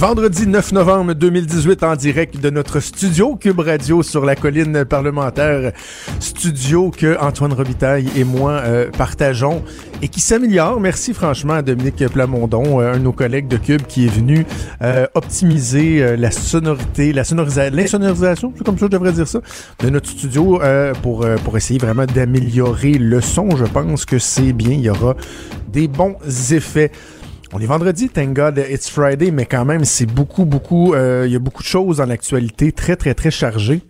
Vendredi 9 novembre 2018 en direct de notre studio Cube Radio sur la colline parlementaire, studio que Antoine Robitaille et moi euh, partageons et qui s'améliore. Merci franchement à Dominique Plamondon, euh, un de nos collègues de Cube qui est venu euh, optimiser la sonorité, la sonorisation, l'insonorisation, c'est comme ça que je devrais dire ça, de notre studio pour, pour essayer vraiment d'améliorer le son. Je pense que c'est bien, il y aura des bons effets. On est vendredi, thank God it's Friday, mais quand même, c'est beaucoup, beaucoup, euh, il y a beaucoup de choses dans l'actualité, très, très, très chargées.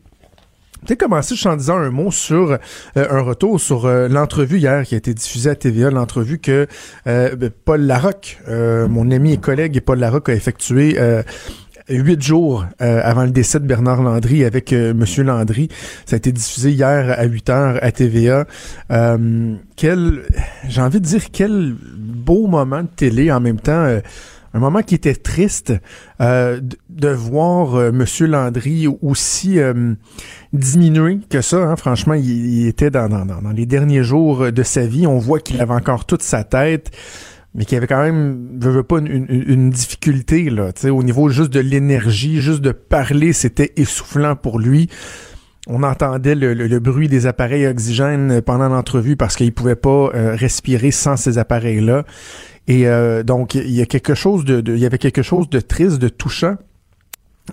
Peut-être commencer en disant un mot sur euh, un retour sur euh, l'entrevue hier qui a été diffusée à TVA, l'entrevue que ben, Paul Larocque, mon ami et collègue Paul Larocque a effectué huit jours euh, avant le décès de Bernard Landry avec euh, Monsieur Landry. Ça a été diffusé hier à 8 heures à TVA. Euh, quel, j'ai envie de dire quel beau moment de télé en même temps. un moment qui était triste de, voir Monsieur Landry aussi diminué que ça. Hein. Franchement, il, était dans, dans, dans, les derniers jours de sa vie. On voit qu'il avait encore toute sa tête mais qui avait quand même, je veux pas, une, difficulté, au niveau juste de l'énergie, juste de parler, c'était essoufflant pour lui. On entendait le, bruit des appareils oxygène pendant l'entrevue parce qu'il pouvait pas euh, respirer sans ces appareils-là. Et euh, donc, il y a quelque chose de, il y avait quelque chose de triste, de touchant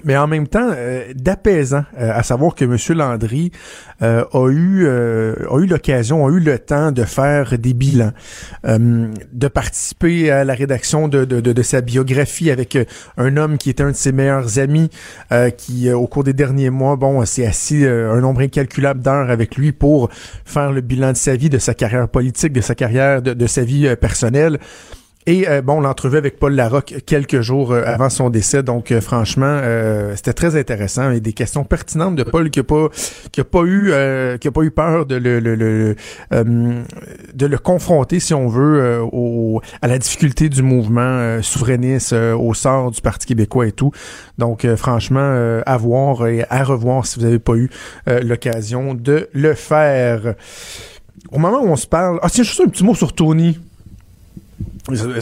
mais en même temps euh, d'apaisant, euh, à savoir que M. Landry euh, a eu a eu l'occasion, a eu le temps de faire des bilans, de participer à la rédaction de, de, de, sa biographie avec un homme qui était un de ses meilleurs amis, qui au cours des derniers mois, bon, s'est assis un nombre incalculable d'heures avec lui pour faire le bilan de sa vie, de sa carrière politique, de sa carrière, de sa vie personnelle. Et euh, bon, l'entrevue avec Paul Larocque quelques jours euh, avant son décès. Donc, euh, franchement, c'était très intéressant et des questions pertinentes de Paul qui a pas qui a pas eu qui a pas eu peur de le, le, le de le confronter, si on veut, au, à la difficulté du mouvement souverainiste, au sort du Parti québécois et tout. Donc, franchement, à voir et à revoir si vous n'avez pas eu l'occasion de le faire. Au moment où on se parle, ah tiens, juste un petit mot sur Tony.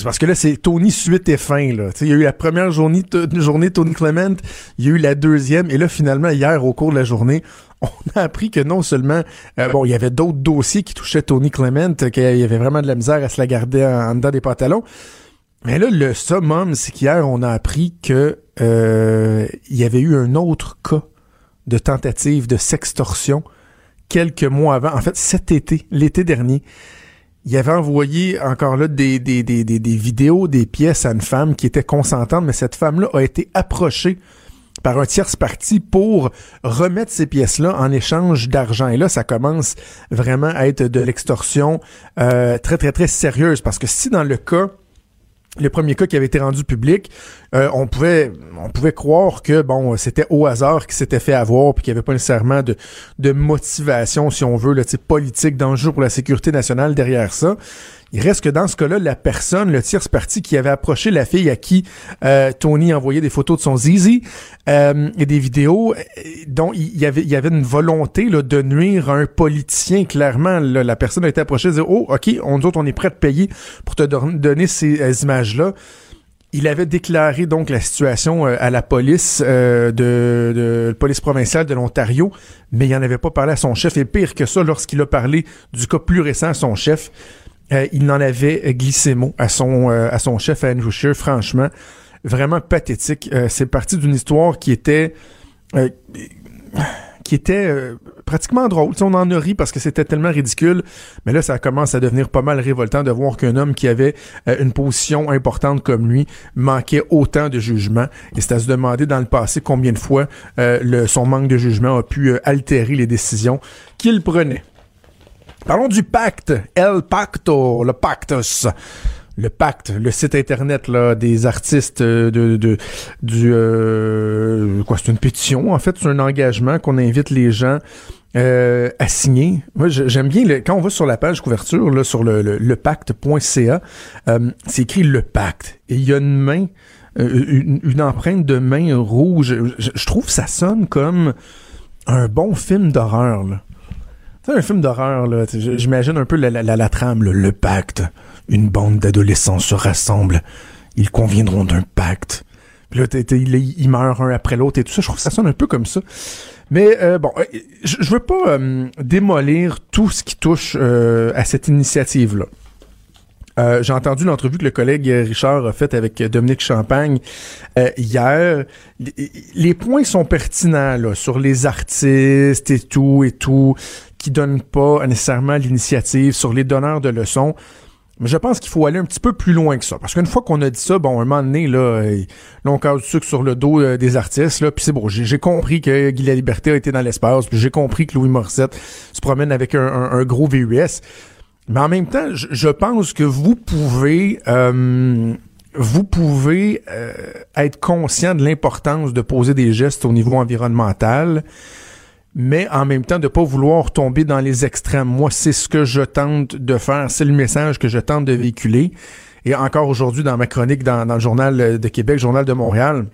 Parce que là, c'est Tony suite et fin. Là. il y a eu la première journée, journée Tony Clement, il y a eu la deuxième, et là, finalement, hier, au cours de la journée, on a appris que non seulement, euh, bon, il y avait d'autres dossiers qui touchaient Tony Clement, qu'il y avait vraiment de la misère à se la garder en, dedans des pantalons. Mais là, le summum, c'est qu'hier, on a appris que euh, il y avait eu un autre cas de tentative de sextorsion quelques mois avant, en fait cet été, l'été dernier il avait envoyé encore là des, des, des, des, vidéos, des pièces à une femme qui était consentante, mais cette femme-là a été approchée par un tierce parti pour remettre ces pièces-là en échange d'argent. Et là, ça commence vraiment à être de l'extorsion euh, très, très, très sérieuse. Parce que si dans le cas le premier cas qui avait été rendu public, euh, on pouvait on pouvait croire que bon c'était au hasard qui s'était fait avoir puis qu'il n'y avait pas nécessairement de, de motivation si on veut le type politique d'enjeu pour la sécurité nationale derrière ça. Il reste que dans ce cas-là, la personne, le tierce parti qui avait approché la fille à qui euh, Tony envoyait des photos de son zizi euh, et des vidéos euh, dont il y avait, il y avait une volonté là, de nuire à un politicien. Clairement, la personne a été approchée et dit Oh, OK, on, nous autres, on est prêt te payer pour te donner ces images-là. Il avait déclaré donc la situation à la police de, de, police provinciale de l'Ontario, mais il n'en avait pas parlé à son chef. Et pire que ça, lorsqu'il a parlé du cas plus récent à son chef, euh, il n'en avait glissé mot à son, euh, à son chef, à Andrew Scheer, franchement, vraiment pathétique. Euh, c'est parti d'une histoire qui était qui était pratiquement drôle. on en a ri parce que c'était tellement ridicule, mais là, ça commence à devenir pas mal révoltant de voir qu'un homme qui avait une position importante comme lui manquait autant de jugement. Et c'est à se demander dans le passé combien de fois son manque de jugement a pu altérer les décisions qu'il prenait. Parlons du pacte, El Pacto, le Pactus. Le pacte, le site internet là, des artistes de, de euh, quoi c'est une pétition en fait c'est un engagement qu'on invite les gens euh, à signer. Moi, j'aime bien le, quand on va sur la page couverture, là, sur le, le, pacte.ca, euh, c'est écrit le pacte. Et il y a une main, euh, une, empreinte de main rouge. Je, trouve que ça sonne comme un bon film d'horreur. C'est un film d'horreur, là. J'imagine un peu la, trame, le pacte. Une bande d'adolescents se rassemble. Ils conviendront d'un pacte. Puis là, ils meurent un après l'autre et tout ça. Je trouve que ça sonne un peu comme ça. Mais euh, bon, euh, je, je veux pas euh, démolir tout ce qui touche à cette initiative-là. J'ai entendu l'entrevue que le collègue Richard a faite avec Dominique Champagne hier. Les, points sont pertinents là, sur les artistes et tout et tout, qui donnent pas nécessairement l'initiative, sur les donneurs de leçons. Mais je pense qu'il faut aller un petit peu plus loin que ça. Parce qu'une fois qu'on a dit ça, bon, un moment donné, là, euh, là on casse du sucre sur le dos euh, des artistes, là, puis c'est bon, j'ai compris que Guy La Liberté a été dans l'espace, puis j'ai compris que Louis Morissette se promène avec un, gros VUS. Mais en même temps, je, pense que vous pouvez... Euh, vous pouvez être conscient de l'importance de poser des gestes au niveau environnemental, mais en même temps de pas vouloir tomber dans les extrêmes. Moi, c'est ce que je tente de faire, c'est le message que je tente de véhiculer. Et encore aujourd'hui, dans ma chronique dans, le Journal de Québec, Journal de Montréal,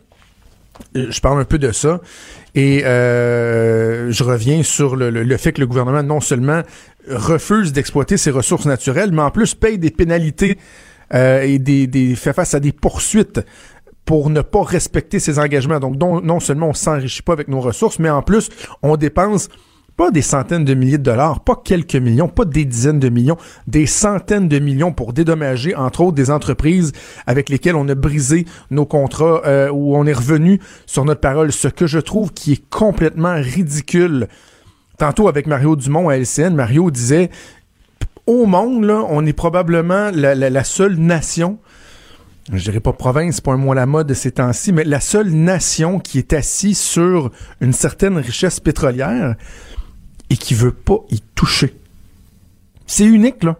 je parle un peu de ça. Et euh, je reviens sur le, fait que le gouvernement non seulement refuse d'exploiter ses ressources naturelles, mais en plus paye des pénalités euh, et des, des, fait face à des poursuites pour ne pas respecter ses engagements. Donc, non, seulement on s'enrichit pas avec nos ressources, mais en plus, on dépense pas des centaines de milliers de dollars, pas quelques millions, pas des dizaines de millions, des centaines de millions pour dédommager, entre autres, des entreprises avec lesquelles on a brisé nos contrats, euh, où on est revenu sur notre parole, ce que je trouve qui est complètement ridicule. Tantôt avec Mario Dumont à LCN, Mario disait, au monde, on est probablement la seule nation je dirais pas province, c'est pas un mot à la mode de ces temps-ci, mais la seule nation qui est assise sur une certaine richesse pétrolière et qui veut pas y toucher. C'est unique, là.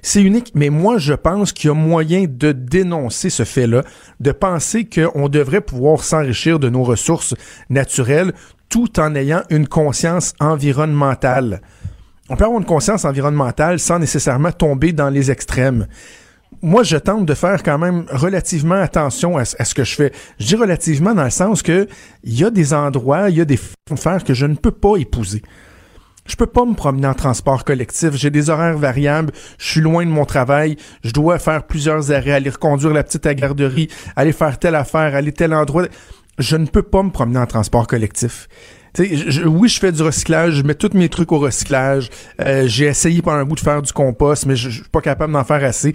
C'est unique, mais moi, je pense qu'il y a moyen de dénoncer ce fait-là, de penser qu'on devrait pouvoir s'enrichir de nos ressources naturelles tout en ayant une conscience environnementale. On peut avoir une conscience environnementale sans nécessairement tomber dans les extrêmes moi, je tente de faire quand même relativement attention à, ce que je fais. Je dis relativement dans le sens que il y a des endroits, il y a des façons de faire que je ne peux pas épouser. Je peux pas me promener en transport collectif. J'ai des horaires variables. Je suis loin de mon travail. Je dois faire plusieurs arrêts, aller reconduire la petite à garderie, aller faire telle affaire, aller tel endroit. Je ne peux pas me promener en transport collectif oui, je fais du recyclage, je mets tous mes trucs au recyclage. Euh, j'ai essayé par un bout de faire du compost, mais je, suis pas capable d'en faire assez.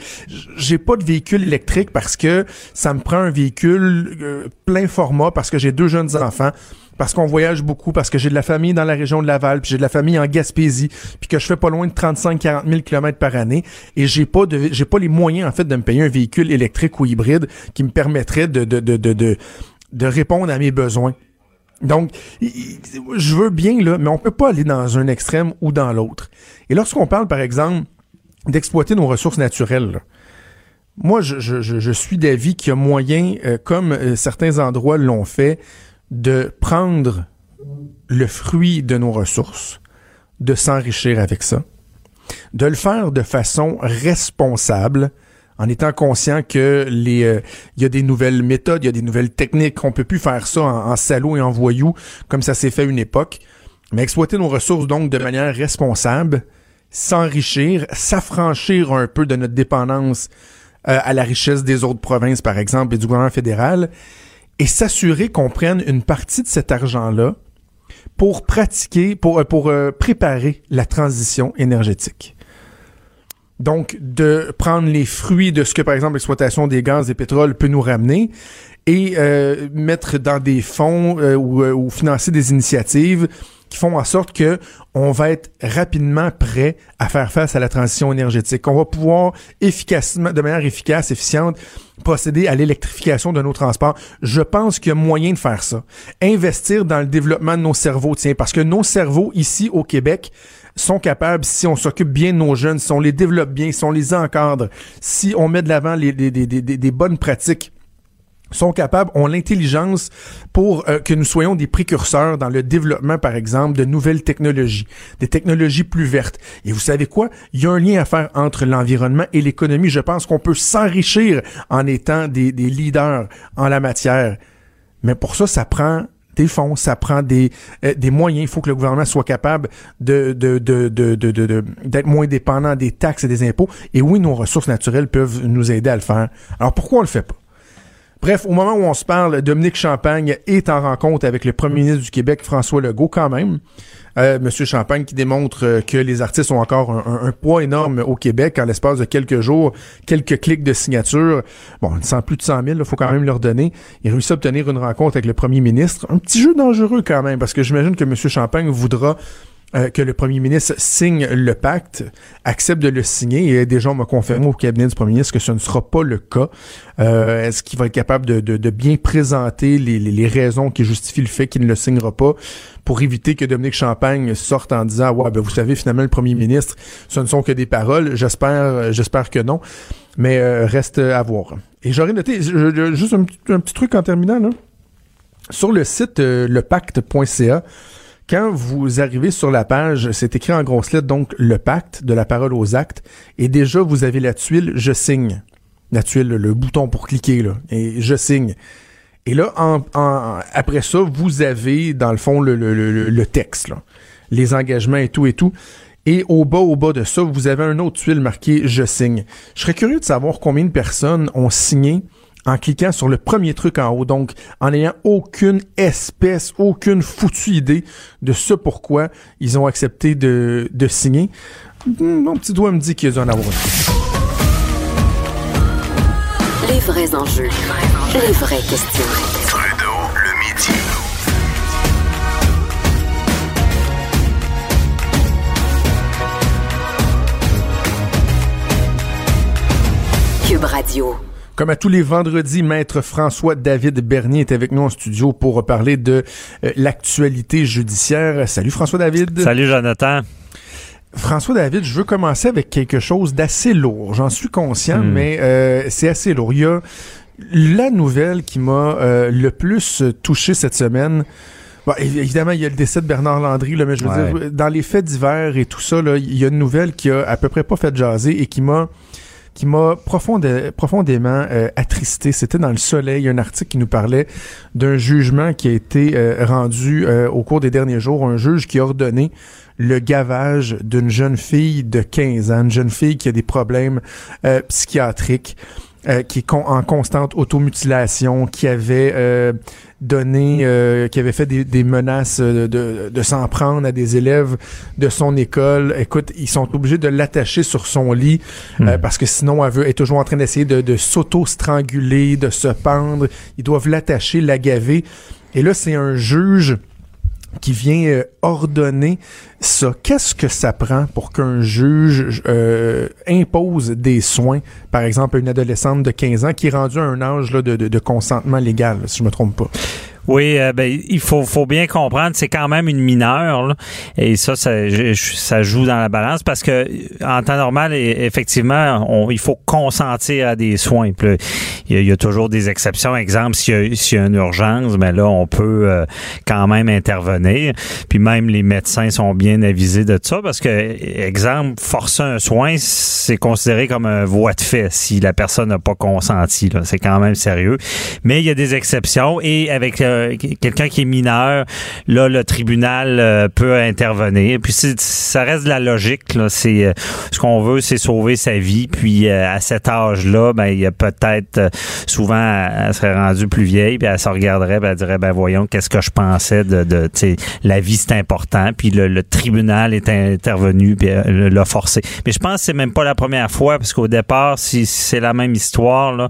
J'ai pas de véhicule électrique parce que ça me prend un véhicule euh, plein format parce que j'ai deux jeunes enfants parce qu'on voyage beaucoup, parce que j'ai de la famille dans la région de Laval, puis j'ai de la famille en Gaspésie, puis que je fais pas loin de 35-40 000 km par année, et j'ai pas de, j'ai pas les moyens en fait de me payer un véhicule électrique ou hybride qui me permettrait de de de de, de, de répondre à mes besoins. Donc, je veux bien, là, mais on peut pas aller dans un extrême ou dans l'autre. Et lorsqu'on parle, par exemple, d'exploiter nos ressources naturelles, moi, je, suis d'avis qu'il y a moyen, euh, comme euh, certains endroits l'ont fait, de prendre le fruit de nos ressources, de s'enrichir avec ça, de le faire de façon responsable, en étant conscient que les euh, il y a des nouvelles méthodes, il y a des nouvelles techniques, on peut plus faire ça en, salaud et en voyou comme ça s'est fait une époque, mais exploiter nos ressources donc de manière responsable, s'enrichir, s'affranchir un peu de notre dépendance euh, à la richesse des autres provinces par exemple et du gouvernement fédéral et s'assurer qu'on prenne une partie de cet argent-là pour pratiquer, pour, euh, pour préparer la transition énergétique. Donc, de prendre les fruits de ce que, par exemple, l'exploitation des gaz et pétrole peut nous ramener et euh, mettre dans des fonds euh, euh, ou, financer des initiatives qui font en sorte que on va être rapidement prêt à faire face à la transition énergétique. On va pouvoir efficacement, de manière efficace, efficiente, procéder à l'électrification de nos transports. Je pense qu'il y a moyen de faire ça. Investir dans le développement de nos cerveaux, tiens, parce que nos cerveaux ici au Québec, sont capables, si on s'occupe bien de nos jeunes, si on les développe bien, si on les encadre, si on met de l'avant les, des bonnes pratiques sont capables, ont l'intelligence pour euh, que nous soyons des précurseurs dans le développement, par exemple, de nouvelles technologies, des technologies plus vertes. Et vous savez quoi? Il y a un lien à faire entre l'environnement et l'économie. Je pense qu'on peut s'enrichir en étant des, des leaders en la matière. Mais pour ça, ça prend des fonds, ça prend des, euh, des moyens. Il faut que le gouvernement soit capable de, de, de, de, d'être moins dépendant des taxes et des impôts. Et oui, nos ressources naturelles peuvent nous aider à le faire. Alors pourquoi on le fait pas? Bref, au moment où on se parle, Dominique Champagne est en rencontre avec le premier ministre du Québec, François Legault, quand même. Euh, Monsieur Champagne qui démontre euh, que les artistes ont encore un, poids énorme au Québec en l'espace de quelques jours, quelques clics de signature. Bon, sans plus de 100 000, il faut quand même leur donner. Il réussit à obtenir une rencontre avec le premier ministre. Un petit jeu dangereux quand même, parce que j'imagine que Monsieur Champagne voudra euh, que le premier ministre signe le pacte, accepte de le signer. Et déjà, on m'a confirmé au cabinet du premier ministre que ce ne sera pas le cas. Euh, Est-ce qu'il va être capable de, bien présenter les, raisons qui justifient le fait qu'il ne le signera pas pour éviter que Dominique Champagne sorte en disant ouais ben vous savez finalement le premier ministre ce ne sont que des paroles j'espère j'espère que non mais euh, reste à voir et j'aurais noté juste un, un petit truc en terminant là sur le site lepacte.ca quand vous arrivez sur la page, c'est écrit en grosses lettres, donc le pacte, de la parole aux actes, et déjà vous avez la tuile je signe. La tuile, le bouton pour cliquer, là, et je signe. Et là, en, en- après ça, vous avez, dans le fond, le, le- le- le texte, là. les engagements et tout et tout. Et au bas, au bas de ça, vous avez un autre tuile marqué Je signe. Je serais curieux de savoir combien de personnes ont signé en cliquant sur le premier truc en haut, donc en n'ayant aucune espèce, aucune foutue idée de ce pourquoi ils ont accepté de, de signer. Hmm, Mon petit doigt me dit qu'il y a dû en avoir un. Les vrais enjeux, les vraies questions. Trudeau, le midi. Cube Radio. Comme à tous les vendredis, maître François David Bernier est avec nous en studio pour parler de euh, l'actualité judiciaire. Salut François David. Salut Jonathan. François David, je veux commencer avec quelque chose d'assez lourd. J'en suis conscient, Hmm. mais euh, c'est assez lourd. Il y a la nouvelle qui m'a euh, le plus touché cette semaine. Bon, évidemment, il y a le décès de Bernard Landry, là, mais je veux Ouais. dire, dans les faits divers et tout ça, là, il y a une nouvelle qui a à peu près pas fait jaser et qui m'a qui m'a profondément euh, attristé. C'était dans le Soleil, un article qui nous parlait d'un jugement qui a été euh, rendu euh, au cours des derniers jours, un juge qui a ordonné le gavage d'une jeune fille de 15 ans, une jeune fille qui a des problèmes psychiatriques, euh, qui est con- en constante automutilation, qui avait euh, donné, euh, qui avait fait des, des menaces euh, de, de s'en prendre à des élèves de son école. Écoute, ils sont obligés de l'attacher sur son lit euh, Hmm. parce que sinon elle veut elle est toujours en train d'essayer de, de s'auto-stranguler, de se pendre. Ils doivent l'attacher, la gaver. Et là, c'est un juge qui vient euh, ordonner ça. Qu'est-ce que ça prend pour qu'un juge euh, impose des soins, par exemple, à une adolescente de 15 ans qui est rendue à un âge là, de, de- de consentement légal, si je me trompe pas? Oui, euh, ben, il faut, faut bien comprendre, c'est quand même une mineure, là. et ça, ça, ça joue dans la balance parce que en temps normal, effectivement, on, il faut consentir à des soins. Puis il y, a, toujours des exceptions. Exemple, s'il y a, s'il y a une urgence, mais là, on peut euh, quand même intervenir. Puis même les médecins sont bien avisés de ça parce que, exemple, forcer un soin, c'est considéré comme un voie de fait si la personne n'a pas consenti. C'est quand même sérieux. Mais il y a des exceptions et avec euh, quelqu'un qui est mineur, là, le tribunal euh, peut intervenir. Puis ça reste de la logique. Là. C'est euh, ce qu'on veut, c'est sauver sa vie. Puis euh, à cet âge-là, ben il y a peut-être euh, souvent elle serait rendue plus vieille, puis elle se regarderait, puis elle dirait ben voyons, qu'est-ce que je pensais de, de la vie c'est important. Puis le, le tribunal est intervenu, puis l'a forcé. Mais je pense que c'est même pas la première fois, parce qu'au départ, si, si c'est la même histoire, là,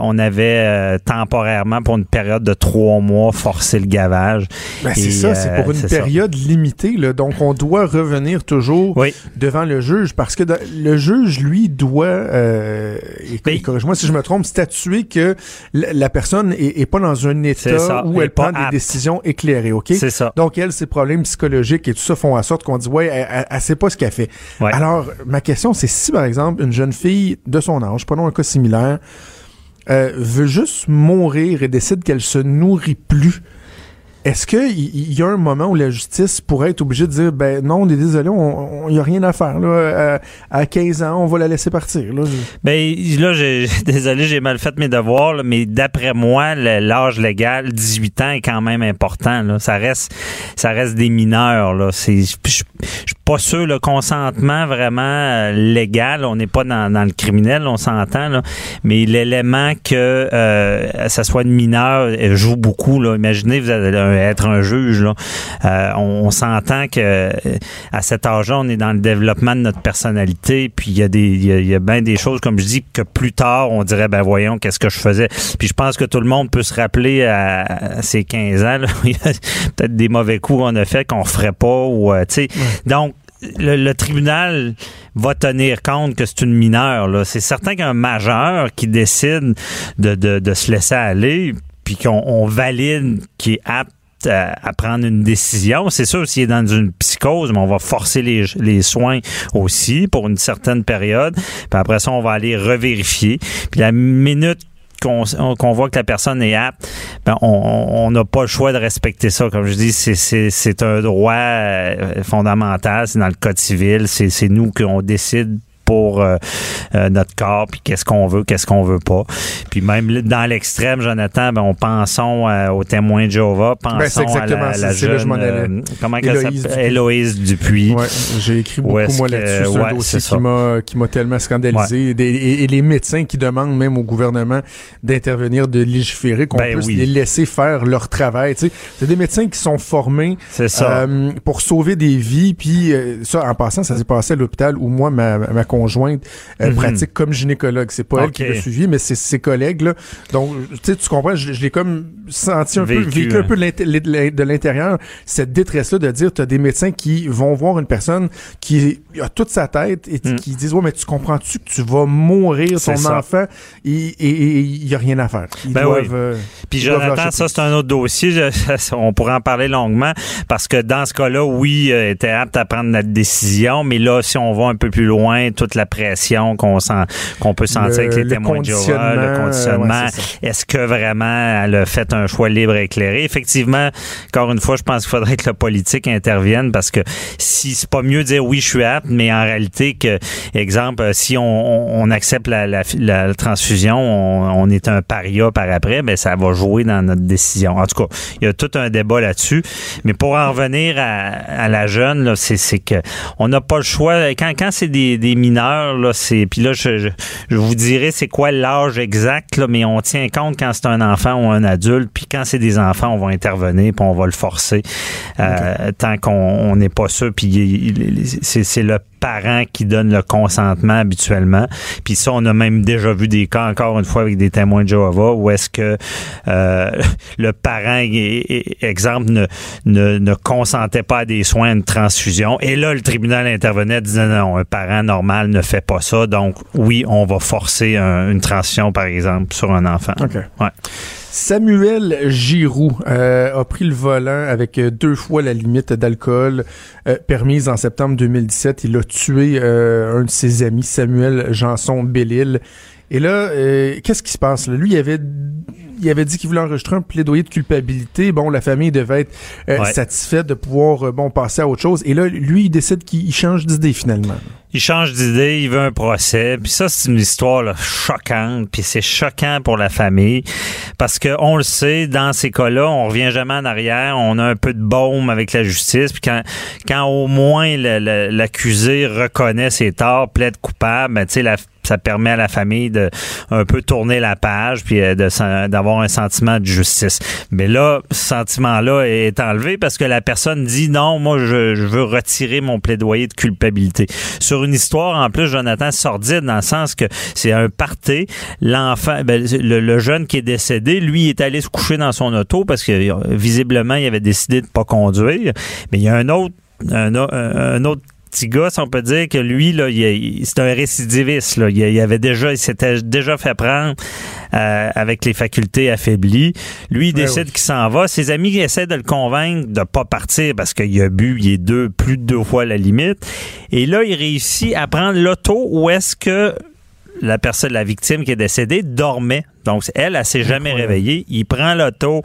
on avait temporairement pour une période de trois mois forcé le gavage. Ben, c'est Et, ça, c'est euh, pour une c'est ça. période limitée. Là, donc, on doit revenir toujours Oui. devant le juge parce que le juge, lui, doit, euh, et corrige-moi si je me trompe, statuer que la, personne est, est pas dans un C'est état ça, où elle prend des apte. décisions éclairées, OK? C'est ça. Donc, elle, ses problèmes psychologiques et tout ça font en sorte qu'on dit, ouais, elle, elle sait pas ce qu'elle fait. Ouais. Alors, ma question, c'est si, par exemple, une jeune fille de son âge, prenons un cas similaire, euh, veut juste mourir et décide qu'elle se nourrit plus, est-ce qu'il y, y a un moment où la justice pourrait être obligée de dire ben non, on est désolé, on n'y a rien à faire là. À, à, 15 ans, on va la laisser partir. Là, ben là, j'ai, désolé, j'ai mal fait mes devoirs, là, mais d'après moi, l'âge légal, 18 ans, est quand même important. Là. Ça reste, ça reste des mineurs. Là. C'est, je suis pas sûr le consentement vraiment euh, légal. On n'est pas dans, dans, le criminel, on s'entend. Là. Mais l'élément que euh, ça soit une mineure joue beaucoup. Là. Imaginez, vous avez un être un juge. Là. Euh, on, s'entend que à cet âge-là, on est dans le développement de notre personnalité. Puis il y a des, il y a, bien des choses, comme je dis, que plus tard, on dirait, ben voyons, qu'est-ce que je faisais. Puis je pense que tout le monde peut se rappeler à, ces 15 ans, il y a peut-être des mauvais coups qu'on a fait qu'on ferait pas. Ou, euh, ouais. Donc, le, le, tribunal va tenir compte que c'est une mineure. C'est certain qu'un majeur qui décide de, de, de se laisser aller, puis qu'on valide qui est apte à, prendre une décision. C'est sûr, s'il est dans une psychose, mais on va forcer les, les soins aussi pour une certaine période. Puis après ça, on va aller revérifier. Puis la minute qu'on voit que la personne est apte, ben on n'a pas le choix de respecter ça. Comme je dis, c'est un droit euh, fondamental, c'est dans le code civil, c'est nous qu'on décide pour euh, euh, notre corps, puis qu'est-ce qu'on veut, qu'est-ce qu'on veut pas. Puis même dans l'extrême, Jonathan, ben, on pensons euh, aux témoins de Jéhovah, ben, pensons à la, la jeune, comment elle s'appelle, Héloïse Dupuis. Ouais, J'ai écrit beaucoup moi là-dessus, c'est un dossier qui m'a qui m'a tellement scandalisé. et, les médecins qui demandent même au gouvernement d'intervenir, de légiférer, qu'on ben puisse les laisser faire leur travail. C'est des médecins qui sont formés pour sauver des vies. Puis ça, en passant, ça s'est passé à l'hôpital où moi, ma, ma conjointe euh, mhm. pratique comme gynécologue. C'est pas elle qui l'a suivi, mais c'est ses collègues. Là. Donc, tu comprends, je, l'ai comme senti un peu, vécu un peu de l'intérieur, cette détresse-là de dire, tu as des médecins qui vont voir une personne qui a toute sa tête et mm. qui disent, ouais, mais tu comprends-tu que tu vas mourir ton enfant? Et il y a rien à faire. Ils ben doivent, oui. Euh, Puis Jonathan, ça c'est un autre dossier. On pourrait en parler longuement parce que dans ce cas-là, oui, euh, était apte à prendre notre décision, mais là, si on va un peu plus loin, toute la pression qu'on sent, qu'on peut sentir avec les témoins de Jéhovah, le conditionnement. Est-ce que vraiment elle a fait un choix libre et éclairé? Effectivement, encore une fois, je pense qu'il faudrait que le politique intervienne parce que si c'est pas mieux de dire oui, je suis apte, mais en réalité que, exemple, si on, on accepte la, la, la transfusion, on, on, est un paria par après, ben ça va jouer dans notre décision. En tout cas, il y a tout un débat là-dessus. Mais pour en revenir à, à la jeune, c'est que on n'a pas le choix. Quand, quand c'est des, des mineurs, là, c'est. Puis là, je, je, vous dirai c'est quoi l'âge exact, là, mais on tient compte quand c'est un enfant ou un adulte, puis quand c'est des enfants, on va intervenir, puis on va le forcer euh, tant qu'on n'est pas sûr. Puis c'est le parent qui donne le consentement habituellement. Puis ça, on a même déjà vu des cas, encore une fois, avec des témoins de Jéhovah, où est-ce que euh, le parent, exemple, ne, ne, ne, consentait pas à des soins, à une transfusion. Et là, le tribunal intervenait, disant non, un parent normal ne fait pas ça. Donc, oui, on va forcer une transfusion, par exemple, sur un enfant. OK. Ouais. Samuel Giroux euh, a pris le volant avec euh, deux fois la limite d'alcool euh, permise en septembre 2017. Il a tué un de ses amis, Samuel Janson Bellil. Et là, qu'est-ce qui se passe? Là? Lui, il avait il avait dit qu'il voulait enregistrer un plaidoyer de culpabilité. Bon, la famille devait être euh, satisfaite de pouvoir euh, bon passer à autre chose. Et là, lui, il décide qu'il change d'idée finalement. Il change d'idée, il veut un procès. Puis ça, c'est une histoire choquante. Puis c'est choquant pour la famille parce que on le sait, dans ces cas-là, on revient jamais en arrière. On a un peu de baume avec la justice. Puis quand, quand au moins l'accusé reconnaît ses torts, plaide coupable, ben, tu sais, la ça permet à la famille de un peu tourner la page puis euh, d'avoir un sentiment de justice. Mais là, ce sentiment-là est enlevé parce que la personne dit non, moi je, veux retirer mon plaidoyer de culpabilité. Sur une histoire en plus, Jonathan sordide dans le sens que c'est un parté. L'enfant, ben, le, jeune qui est décédé, lui est allé se coucher dans son auto parce que visiblement il avait décidé de pas conduire. Mais il y a un autre un, un, autre petit gars, on peut dire que lui, là, c'est un récidiviste. Là. Il, avait déjà, il s'était déjà fait prendre euh, avec les facultés affaiblies. Lui, il décide qu'il s'en va. Ses amis essaient de le convaincre de pas partir parce qu'il a bu, il est deux, plus de deux fois la limite. Et là, il réussit à prendre l'auto où est-ce que la personne, la victime qui est décédée, dormait Donc, elle, elle, s'est jamais réveillée. Il prend l'auto.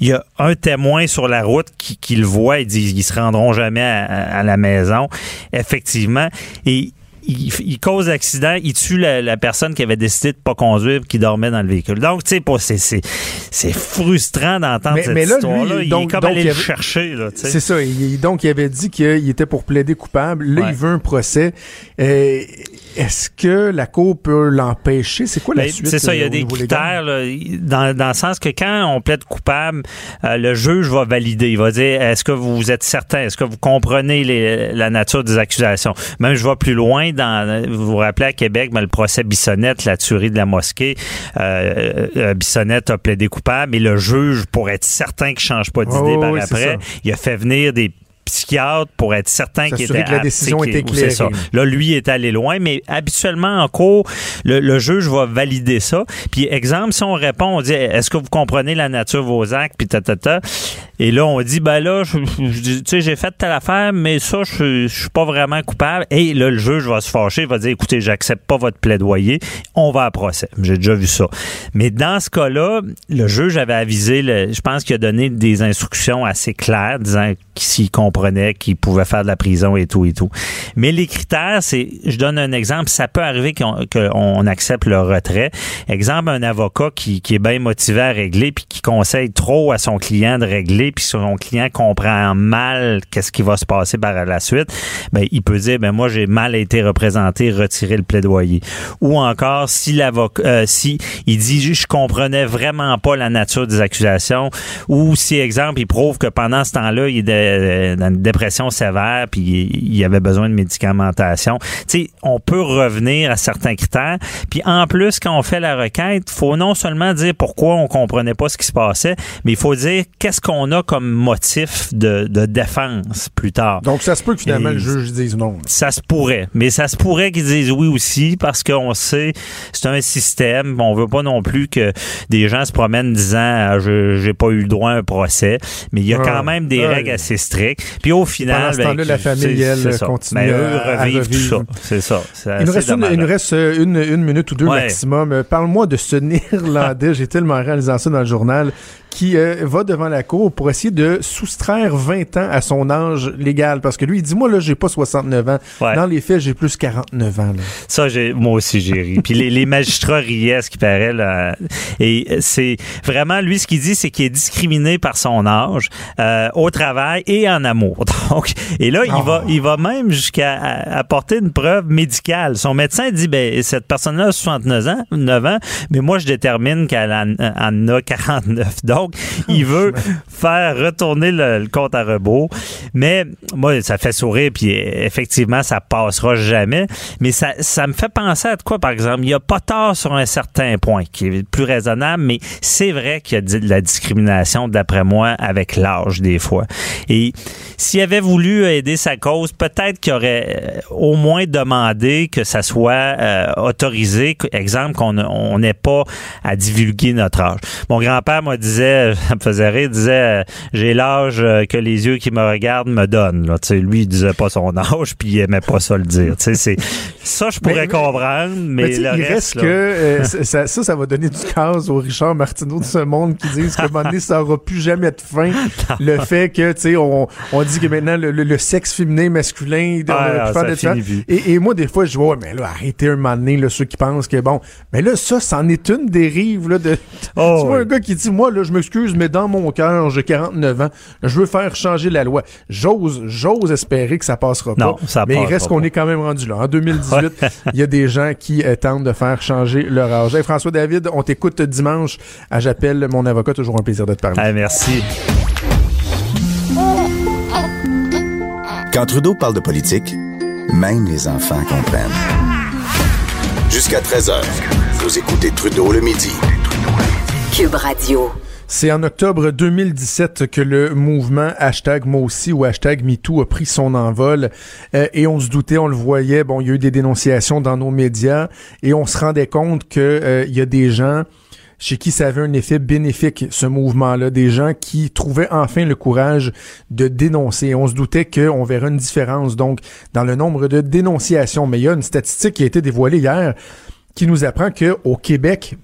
Il y a un témoin sur la route qui, qui le voit. Il dit, ils se rendront jamais à, à la maison. Effectivement. Et il, cause l'accident, il tue la, personne qui avait décidé de pas conduire, qui dormait dans le véhicule. Donc, tu sais, c'est, c'est, frustrant d'entendre cette histoire-là. Il est comme aller le chercher. C'est ça. donc, il avait dit qu'il était pour plaider coupable. Là, il veut un procès. Euh, est-ce que la Cour peut l'empêcher? C'est quoi la ben, suite? C'est ça, il y a des critères dans, dans le sens que quand on plaide coupable, euh, le juge va valider. Il va dire est-ce que vous êtes certain? Est-ce que vous comprenez les, la nature des accusations? Même je vais plus loin, dans, vous vous rappelez à Québec, mais le procès Bissonnette, la tuerie de la mosquée, euh, euh Bissonnette a plaidé coupable, mais le juge, pour être certain qu'il change pas d'idée par après, il a fait venir des psychiatre pour être certain qu'il était que la décision était claire. Là, lui est allé loin, mais habituellement en cours, le, juge va valider ça. Puis exemple, si on répond, on dit est-ce que vous comprenez la nature de vos actes, puis ta, ta, ta. Et là, on dit ben là, tu sais, j'ai fait telle affaire, mais ça, je, je suis pas vraiment coupable. Et là, le juge va se fâcher, va dire écoutez, j'accepte pas votre plaidoyer, on va à procès. J'ai déjà vu ça. Mais dans ce cas-là, le juge avait avisé, je pense qu'il a donné des instructions assez claires, disant s'il comprenait qu'il pouvait faire de la prison et tout et tout. Mais les critères, c'est, je donne un exemple, ça peut arriver qu'on accepte le retrait. Exemple, un avocat qui, qui est bien motivé à régler puis qui conseille trop à son client de régler puis son client comprend mal qu'est-ce qui va se passer par la suite, ben il peut dire ben moi j'ai mal été représenté, retirer le plaidoyer. Ou encore si l'avocat euh, si il dit je comprenais vraiment pas la nature des accusations ou si exemple il prouve que pendant ce temps-là il est euh, dans une dépression sévère, puis il avait besoin de médicamentation. Tu sais, on peut revenir à certains critères. Puis en plus, quand on fait la requête, faut non seulement dire pourquoi on comprenait pas ce qui se passait, mais il faut dire qu'est-ce qu'on a comme motif de, défense plus tard. Donc ça se peut que finalement le juge dise non. Ça se pourrait, mais ça se pourrait qu'ils disent oui aussi parce qu'on sait c'est un système. On veut pas non plus que des gens se promènent disant ah, je j'ai pas eu le droit à un procès, mais il y a quand même des règles assez strict. Puis au final, Pendant ben, la famille, elle, continue ben, à, revivre tout ça. C'est ça. Il nous reste, une, il nous reste une, une, minute ou deux maximum. Euh, parle-moi de ce Néerlandais. J'ai tellement réalisé ça dans le journal qui euh, va devant la cour pour essayer de soustraire 20 ans à son âge légal. Parce que lui, il dit, moi, là, j'ai pas 69 ans. Dans les faits, j'ai plus 49 ans. Là. Ça, j'ai, moi aussi, j'ai ri. Puis les, les, magistrats riaient, ce qui paraît. Là. Et c'est vraiment, lui, ce qu'il dit, c'est qu'il est discriminé par son âge euh, au travail et en amour. Donc, et là, il, va, ah. il va même jusqu'à apporter une preuve médicale. Son médecin dit, ben, cette personne-là a 69 ans, 9 ans, mais moi, je détermine qu'elle en, en a 49. Donc, il veut faire retourner le, compte à rebours. Mais moi, ça fait sourire, puis effectivement, ça passera jamais. Mais ça, ça me fait penser à quoi, par exemple? Il n'y a pas tort sur un certain point, qui est plus raisonnable, mais c'est vrai qu'il y a de la discrimination, d'après moi, avec l'âge, des fois. Et s'il avait voulu aider sa cause, peut-être qu'il aurait euh, au moins demandé que ça soit euh, autorisé, exemple, qu'on n'ait pas à divulguer notre âge. Mon grand-père me disait ça me faisait rire, il disait euh, j'ai l'âge euh, que les yeux qui me regardent me donnent. Là. lui, il disait pas son âge, puis il aimait pas ça le dire. C'est, ça, je pourrais comprendre, mais, le il reste, que euh, ça, ça, va donner du casse au Richard Martineau de ce monde qui disent qu'à un moment donné, ça aura plus jamais de fin. le fait que, tu sais, on, on dit que maintenant le, sexe féminin, masculin, on ah, faire et, et, moi, des fois, je vois, mais là, arrêtez un moment donné, là, ceux qui pensent que bon, mais là, ça, c'en est une dérive, là, de. Oh, tu vois, un gars qui dit, moi, là, je me excuse, mais dans mon cœur, j'ai 49 ans, je veux faire changer la loi. J'ose, j'ose espérer que ça passera pas. mais il reste qu'on est quand même rendu là. En 2018, il y a des gens qui euh, tentent de faire changer leur âge. François David, on t'écoute dimanche à J'appelle mon avocat. Toujours un plaisir de te parler. merci. Quand Trudeau parle de politique, même les enfants comprennent. Jusqu'à 13h, vous écoutez Trudeau le midi. Cube Radio. C'est en octobre 2017 que le mouvement hashtag moi aussi ou hashtag MeToo a pris son envol euh, et on se doutait, on le voyait, bon, il y a eu des dénonciations dans nos médias et on se rendait compte que euh, il y a des gens chez qui ça avait un effet bénéfique, ce mouvement-là, des gens qui trouvaient enfin le courage de dénoncer. On se doutait qu'on verrait une différence, donc, dans le nombre de dénonciations. Mais il y a une statistique qui a été dévoilée hier qui nous apprend qu'au Québec,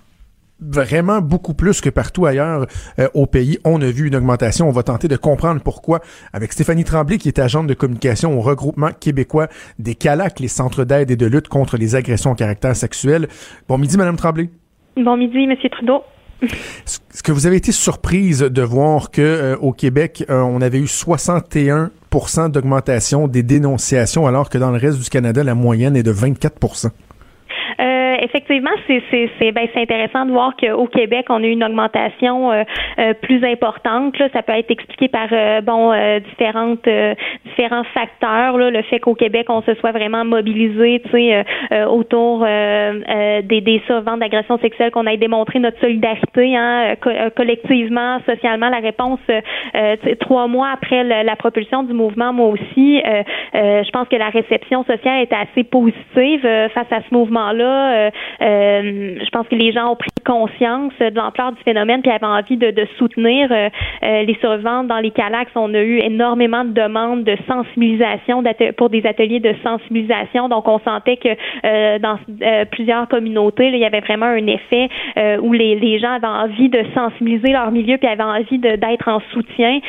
vraiment beaucoup plus que partout ailleurs euh, au pays. On a vu une augmentation. On va tenter de comprendre pourquoi avec Stéphanie Tremblay, qui est agente de communication au regroupement québécois des CALAC, les centres d'aide et de lutte contre les agressions au caractère sexuel. Bon midi, Madame Tremblay. Bon midi, Monsieur Trudeau. Est-ce que vous avez été surprise de voir que euh, au Québec, euh, on avait eu 61 d'augmentation des dénonciations, alors que dans le reste du Canada, la moyenne est de 24 euh, effectivement, c'est c'est ben, intéressant de voir qu'au Québec, on a eu une augmentation euh, euh, plus importante. Là. Ça peut être expliqué par bon différentes différents facteurs. Là. Le fait qu'au Québec, on se soit vraiment mobilisé, tu sais, autour des des surventes d'agressions sexuelles, qu'on ait démontré notre solidarité, hein, collectivement, socialement. La réponse trois mois après la propulsion du mouvement, moi aussi, je pense que la réception sociale était assez positive face à ce mouvement-là. Euh, euh, je pense que les gens ont pris conscience de l'ampleur du phénomène puis avaient envie de, soutenir euh, les survivantes dans les calax. On a eu énormément de demandes de sensibilisation pour des ateliers de sensibilisation. Donc, on sentait que dans plusieurs communautés, il y avait vraiment un effet où les, gens avaient envie de sensibiliser leur milieu puis avaient envie d'être en soutien.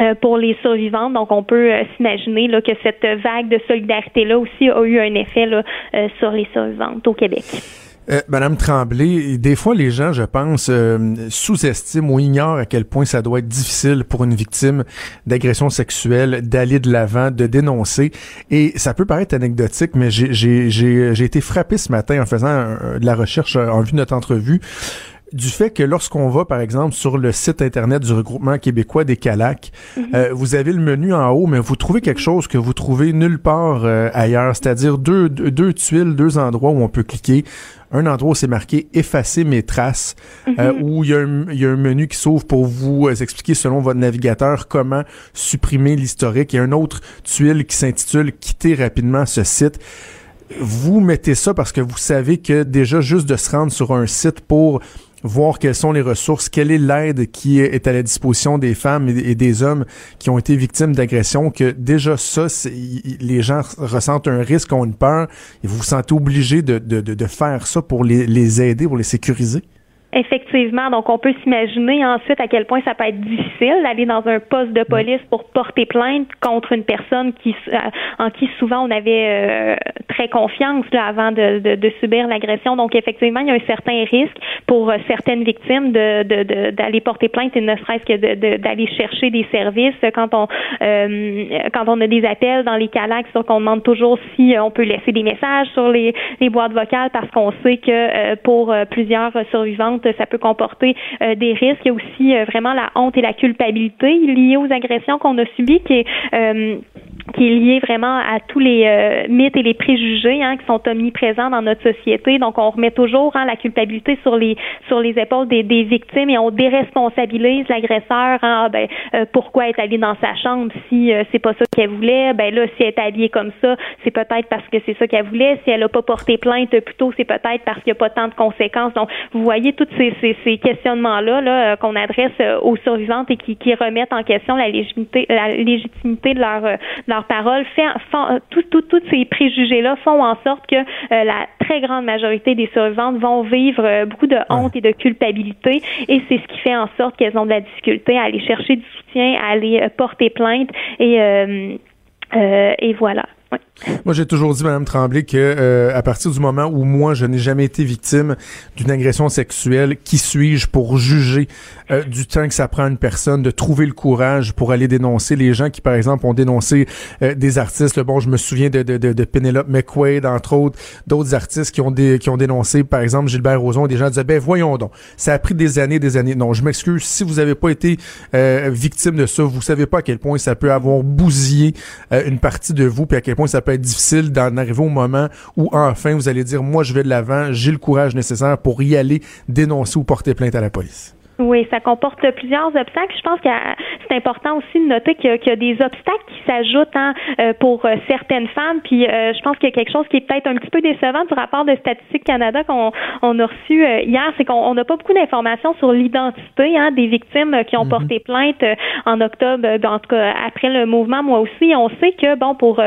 Euh, pour les survivantes. Donc, on peut euh, s'imaginer que cette vague de solidarité-là aussi a eu un effet là, euh, sur les survivantes au Québec. Madame Tremblay, des fois les gens, je pense, sous-estiment ou ignorent à quel point ça doit être difficile pour une victime d'agression sexuelle d'aller de l'avant, de dénoncer. Et ça peut paraître anecdotique, mais j'ai été frappé ce matin en faisant de la recherche en vue de notre entrevue du fait que lorsqu'on va, par exemple, sur le site Internet du regroupement québécois des CALAC, mhm. euh, vous avez le menu en haut, mais vous trouvez quelque chose que vous trouvez nulle part euh, ailleurs, c'est-à-dire deux, deux, tuiles, deux endroits où on peut cliquer. Un endroit où c'est marqué effacer mes traces, euh, mhm. où il y, a un, y, a un menu qui s'ouvre pour vous expliquer selon votre navigateur comment supprimer l'historique. Il y a un autre tuile qui s'intitule quitter rapidement ce site vous mettez ça parce que vous savez que déjà juste de se rendre sur un site pour voir quelles sont les ressources, quelle est l'aide qui est à la disposition des femmes et des hommes qui ont été victimes d'agressions, que déjà ça, les gens ressentent un risque, ont une peur, et vous vous sentez obligé de, faire ça pour les aider, pour les sécuriser? Effectivement, donc on peut s'imaginer ensuite à quel point ça peut être difficile d'aller dans un poste de police pour porter plainte contre une personne qui euh, en qui souvent on avait euh, très confiance là, avant de, de, de subir l'agression. Donc effectivement, il y a un certain risque pour euh, certaines victimes de d'aller porter plainte et ne serait-ce que d'aller chercher des services quand on quand on a des appels dans les calacs, qu'on demande toujours si on peut laisser des messages sur les, les boîtes vocales parce qu'on sait que pour plusieurs survivantes ça peut comporter euh, des risques. Il y a aussi euh, vraiment la honte et la culpabilité liées aux agressions qu'on a subies, qui est euh, qui est lié vraiment à tous les mythes et les préjugés hein, qui sont omniprésents dans notre société. Donc, on remet toujours hein, la culpabilité sur les sur les épaules des, des victimes et on déresponsabilise l'agresseur. Hein, ah, ben, pourquoi être allé dans sa chambre si c'est pas ça qu'elle voulait? Ben là, si elle est habillée comme ça, c'est peut-être parce que c'est ça qu'elle voulait. Si elle a pas porté plainte plutôt, c'est peut-être parce qu'il n'y a pas tant de conséquences. Donc, vous voyez toutes ces, questionnements-là là, euh, qu'on adresse euh, aux survivantes et qui, remettent en question la légitimité, la légitimité de leur, euh, leur parole, fait, tous ces préjugés-là font en sorte que la très grande majorité des survivantes vont vivre beaucoup de honte et de culpabilité. Et c'est ce qui fait en sorte qu'elles ont de la difficulté à aller chercher du soutien, à aller porter plainte. Et, et voilà. Moi, j'ai toujours dit, Madame Tremblay, que euh, à partir du moment où moi, je n'ai jamais été victime d'une agression sexuelle, qui suis-je pour juger euh, du temps que ça prend une personne de trouver le courage pour aller dénoncer les gens qui, par exemple, ont dénoncé euh, des artistes. Bon, je me souviens de, de, de, Penelope McQuaid, entre autres, d'autres artistes qui ont dénoncé, par exemple, Gilbert Rozon. Des gens disaient, ben voyons donc, ça a pris des années, des années. Non, je m'excuse. Si vous n'avez pas été victime de ça, vous savez pas à quel point ça peut avoir bousillé une partie de vous, puis à quel point ça peut être difficile d'en arriver au moment où enfin vous allez dire moi je vais de l'avant, j'ai le courage nécessaire pour y aller dénoncer ou porter plainte à la police. Oui, ça comporte plusieurs obstacles. Je pense que c'est important aussi de noter qu'il y, a des obstacles qui s'ajoutent hein, euh, pour euh, certaines femmes. Puis euh, je pense qu'il y a quelque chose qui est peut-être un petit peu décevant du rapport de Statistique Canada qu'on on a reçu hier, c'est qu'on n'a pas beaucoup d'informations sur l'identité hein, des victimes qui ont mhm. porté plainte en octobre, en tout cas après le mouvement. Moi aussi, on sait que bon pour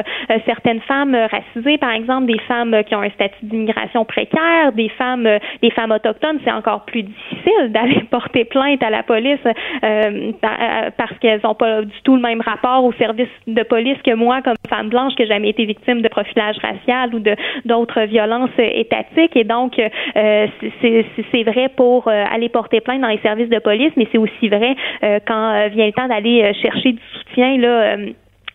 certaines femmes racisées, par exemple, des femmes qui ont un statut d'immigration précaire, des femmes, des femmes autochtones, c'est encore plus difficile d'aller porter plainte à la police euh, euh, parce qu'elles n'ont pas du tout le même rapport au service de police que moi, comme femme blanche, qui n'a jamais été victime de profilage racial ou d'autres violences étatiques. Et donc, euh, c'est vrai pour aller porter plainte dans les services de police, mais c'est aussi vrai quand vient le temps d'aller chercher du soutien là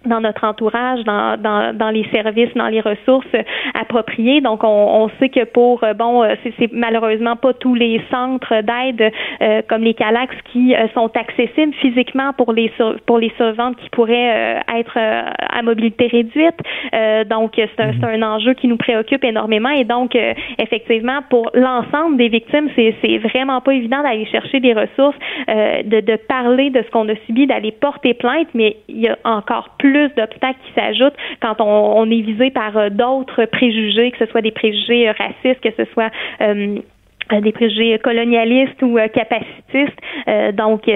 dans notre entourage, dans, dans, dans, les services, dans les ressources appropriées. Donc, on, on sait que pour, euh, bon, euh, c'est malheureusement pas tous les centres d'aide euh, comme les Calax qui sont accessibles physiquement pour les pour les survivantes qui pourraient être à mobilité réduite. donc, c'est un, un, enjeu qui nous préoccupe énormément. Et donc, effectivement, pour l'ensemble des victimes, c'est vraiment pas évident d'aller chercher des ressources, de, de parler de ce qu'on a subi, d'aller porter plainte, mais il y a encore plus plus d'obstacles qui s'ajoutent quand on, est visé par euh, d'autres préjugés, que ce soit des préjugés euh, racistes, que ce soit euh, des préjugés colonialistes ou euh, capacitistes. Euh, donc,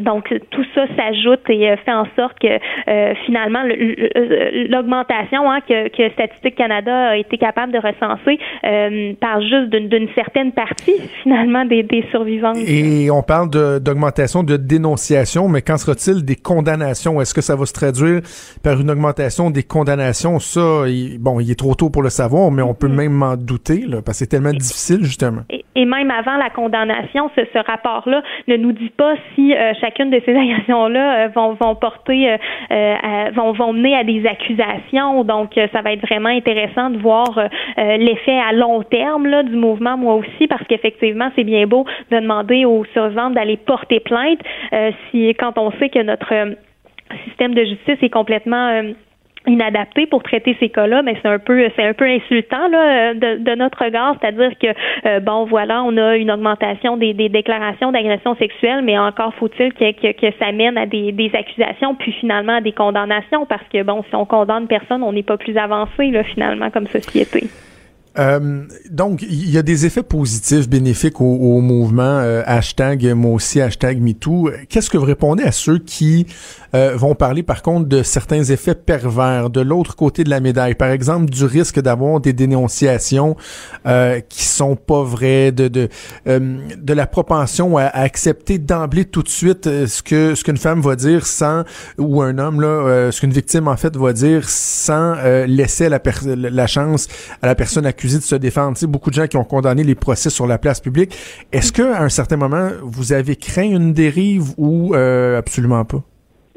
donc tout ça s'ajoute et fait en sorte que finalement l'augmentation hein, que, que Statistique Canada a été capable de recenser par juste d'une certaine partie finalement des, des survivantes. Et on parle d'augmentation de, dénonciation, mais qu'en sera-t-il des condamnations? Est-ce que ça va se traduire par une augmentation des condamnations? Ça, bon, il est trop tôt pour le savoir, mais on peut mm-hmm. même en douter là, parce que c'est tellement difficile justement et, même avant la condamnation, ce, ce rapport-là ne nous dit pas si euh, chacune de ces agressions-là euh, vont, vont porter, euh, vont, vont mener à des accusations. Donc, ça va être vraiment intéressant de voir l'effet à long terme là, du mouvement, moi aussi, parce qu'effectivement, c'est bien beau de demander aux survivants d'aller porter plainte si quand on sait que notre système de justice est complètement inadapté pour traiter ces cas-là, mais c'est un peu c'est un peu insultant là, de, de notre regard, c'est-à-dire que euh, bon voilà, on a une augmentation des, déclarations d'agression sexuelle, mais encore faut-il que, que, que, ça mène à des, des accusations, puis finalement à des condamnations, parce que bon, si on condamne personne, on n'est pas plus avancé là finalement comme société. Euh, donc, il y a des effets positifs, bénéfiques au, au mouvement euh, hashtag moi aussi, hashtag MeToo. Qu'est-ce que vous répondez à ceux qui euh, vont parler par contre de certains effets pervers de l'autre côté de la médaille? Par exemple, du risque d'avoir des dénonciations euh, qui sont pas vraies, de de, de la propension à, accepter d'emblée tout de suite ce que ce qu'une femme va dire sans ou un homme là, ce qu'une victime en fait va dire sans laisser la, la chance à la personne accusée de se défendre. sais, beaucoup de gens qui ont condamné les procès sur la place publique. Est-ce que à un certain moment, vous avez craint une dérive ou euh, absolument pas?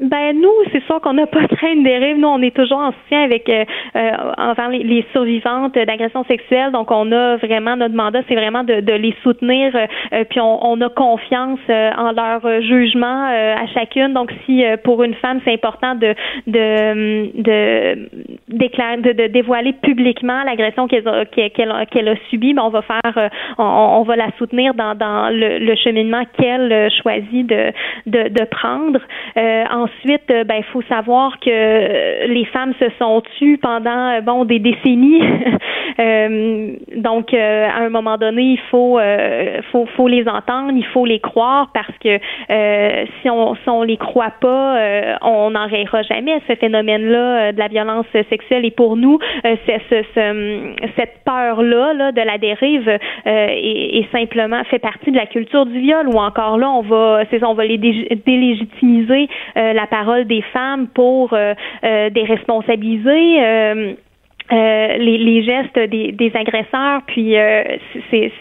Ben nous, c'est sûr qu'on n'a pas craint une dérive. Nous, on est toujours en soutien avec euh, euh envers les, survivantes d'agressions sexuelles. Donc, on a vraiment notre mandat, c'est vraiment de, de, les soutenir. Euh, puis on, on, a confiance euh, en leur jugement à chacune. Donc, si pour une femme, c'est important de de de, déclarer, de, de dévoiler publiquement l'agression qu'elle a, qu'elle a subie, ben on va faire, on, on, va la soutenir dans, dans le, le cheminement qu'elle choisit de, de, de prendre. En ensuite, euh, ben, faut savoir que euh, les femmes se sont tues pendant euh, bon des décennies. donc, à un moment donné, il faut, faut, faut les entendre, il faut les croire parce que si on si on les croit pas, on n'en rayera jamais ce phénomène-là de la violence sexuelle. Et pour nous, c'est ce, cette peur-là là, de la dérive est, simplement fait partie de la culture du viol. Ou encore là, on va, c'est on va les délégitimiser la parole des femmes pour euh, euh, des responsabiliser. Euh, les, les, gestes des, des agresseurs, puis c'est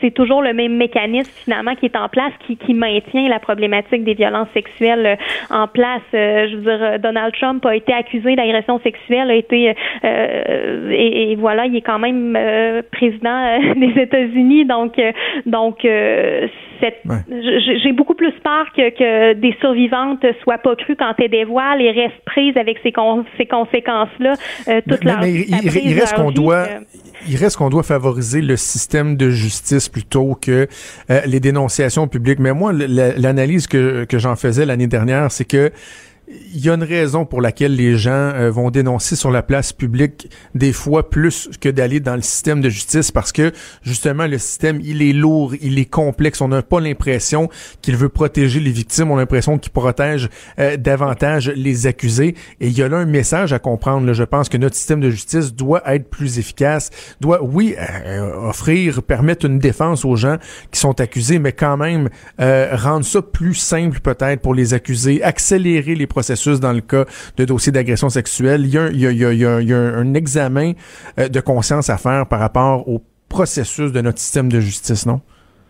c'est toujours le même mécanisme finalement qui est en place, qui, qui maintient la problématique des violences sexuelles en place. je veux dire, Donald Trump a été accusé d'agression sexuelle, a été et, et, voilà, il est quand même président des États-Unis, donc donc cette, j'ai beaucoup plus peur que, que des survivantes soient pas crues quand elles dévoilent et restent prises avec ces, ces conséquences-là euh, toute vie. Il, reste qu'on doit, il reste qu'on doit favoriser le système de justice plutôt que euh, les dénonciations publiques. Mais moi, l'analyse que, que j'en faisais l'année dernière, c'est que il y a une raison pour laquelle les gens euh, vont dénoncer sur la place publique des fois plus que d'aller dans le système de justice parce que justement le système il est lourd, il est complexe. On n'a pas l'impression qu'il veut protéger les victimes, on a l'impression qu'il protège euh, davantage les accusés. Et il y a là un message à comprendre. Je pense que notre système de justice doit être plus efficace, doit oui euh, offrir, permettre une défense aux gens qui sont accusés, mais quand même rendre ça plus simple peut-être pour les accusés, accélérer les dans le cas de dossiers d'agression sexuelle. Il y a, un examen de conscience à faire par rapport au processus de notre système de justice, non?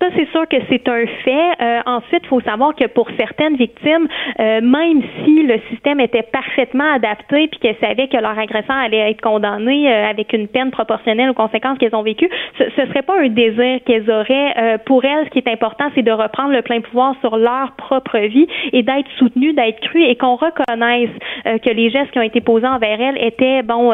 Ça, c'est sûr que c'est un fait. Euh, ensuite, il faut savoir que pour certaines victimes, euh, même si le système était parfaitement adapté puis qu'elles savaient que leur agresseur allait être condamné euh, avec une peine proportionnelle aux conséquences qu'elles ont vécues, ce, ne serait pas un désir qu'elles auraient. pour elles, ce qui est important, c'est de reprendre le plein pouvoir sur leur propre vie et d'être soutenues, d'être crues et qu'on reconnaisse que les gestes qui ont été posés envers elles étaient, bon,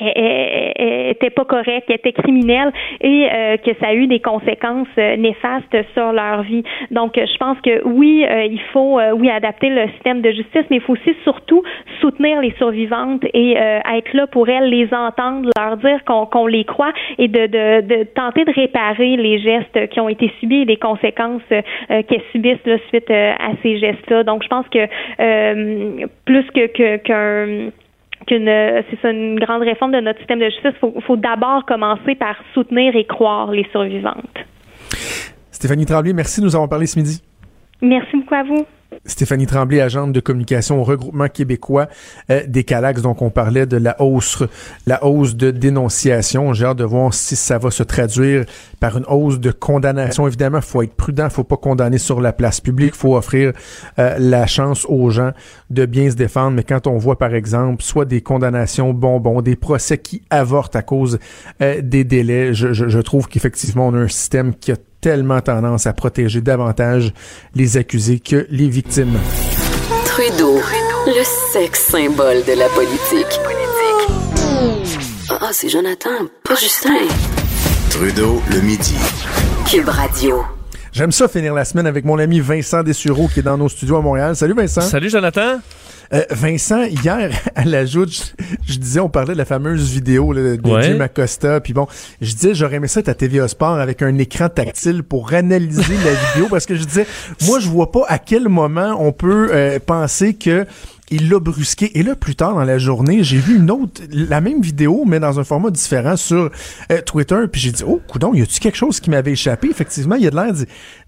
était pas correct, était criminel et euh, que ça a eu des conséquences euh, néfastes sur leur vie. Donc, je pense que oui, euh, il faut oui adapter le système de justice, mais il faut aussi surtout soutenir les survivantes et être là pour elles, les entendre, leur dire qu'on les croit et de, de, de, tenter de réparer les gestes qui ont été subis et les conséquences qu'elles subissent là, suite à ces gestes-là. Donc, je pense que plus que qu'un qu'une c'est ça une grande réforme de notre système de justice. Il faut, d'abord commencer par soutenir et croire les survivantes. Stéphanie Tremblay, merci de nous avoir parlé ce midi. Merci beaucoup à vous. Stéphanie Tremblay, agente de communication au regroupement québécois euh, des Calax. Donc, on parlait de la hausse, la hausse de dénonciation. J'ai hâte de voir si ça va se traduire par une hausse de condamnation. Évidemment, faut être prudent, faut pas condamner sur la place publique, faut offrir euh, la chance aux gens de bien se défendre. Mais quand on voit, par exemple, soit des condamnations bonbons, des procès qui avortent à cause euh, des délais, je, trouve qu'effectivement, on a un système qui a tellement tendance à protéger davantage les accusés que les victimes. Trudeau, le sexe symbole de la politique. Ah, c'est Jonathan, pas Justin. Trudeau, le midi. Cube Radio. J'aime ça finir la semaine avec mon ami Vincent Dessureau qui est dans nos studios à Montréal. Salut Vincent. Salut Jonathan. Euh, Vincent, hier, à la je, je, disais, on parlait de la fameuse vidéo de Jim Acosta, puis bon, je disais, j'aurais aimé ça être à TVA Sport avec un écran tactile pour analyser la vidéo, parce que je disais, moi, je vois pas à quel moment on peut euh, penser que il l'a brusqué. Et là, plus tard dans la journée, j'ai vu une autre, la même vidéo, mais dans un format différent sur euh, Twitter. Puis j'ai dit, oh, coudon, y a-tu quelque chose qui m'avait échappé? Effectivement, il y a de l'air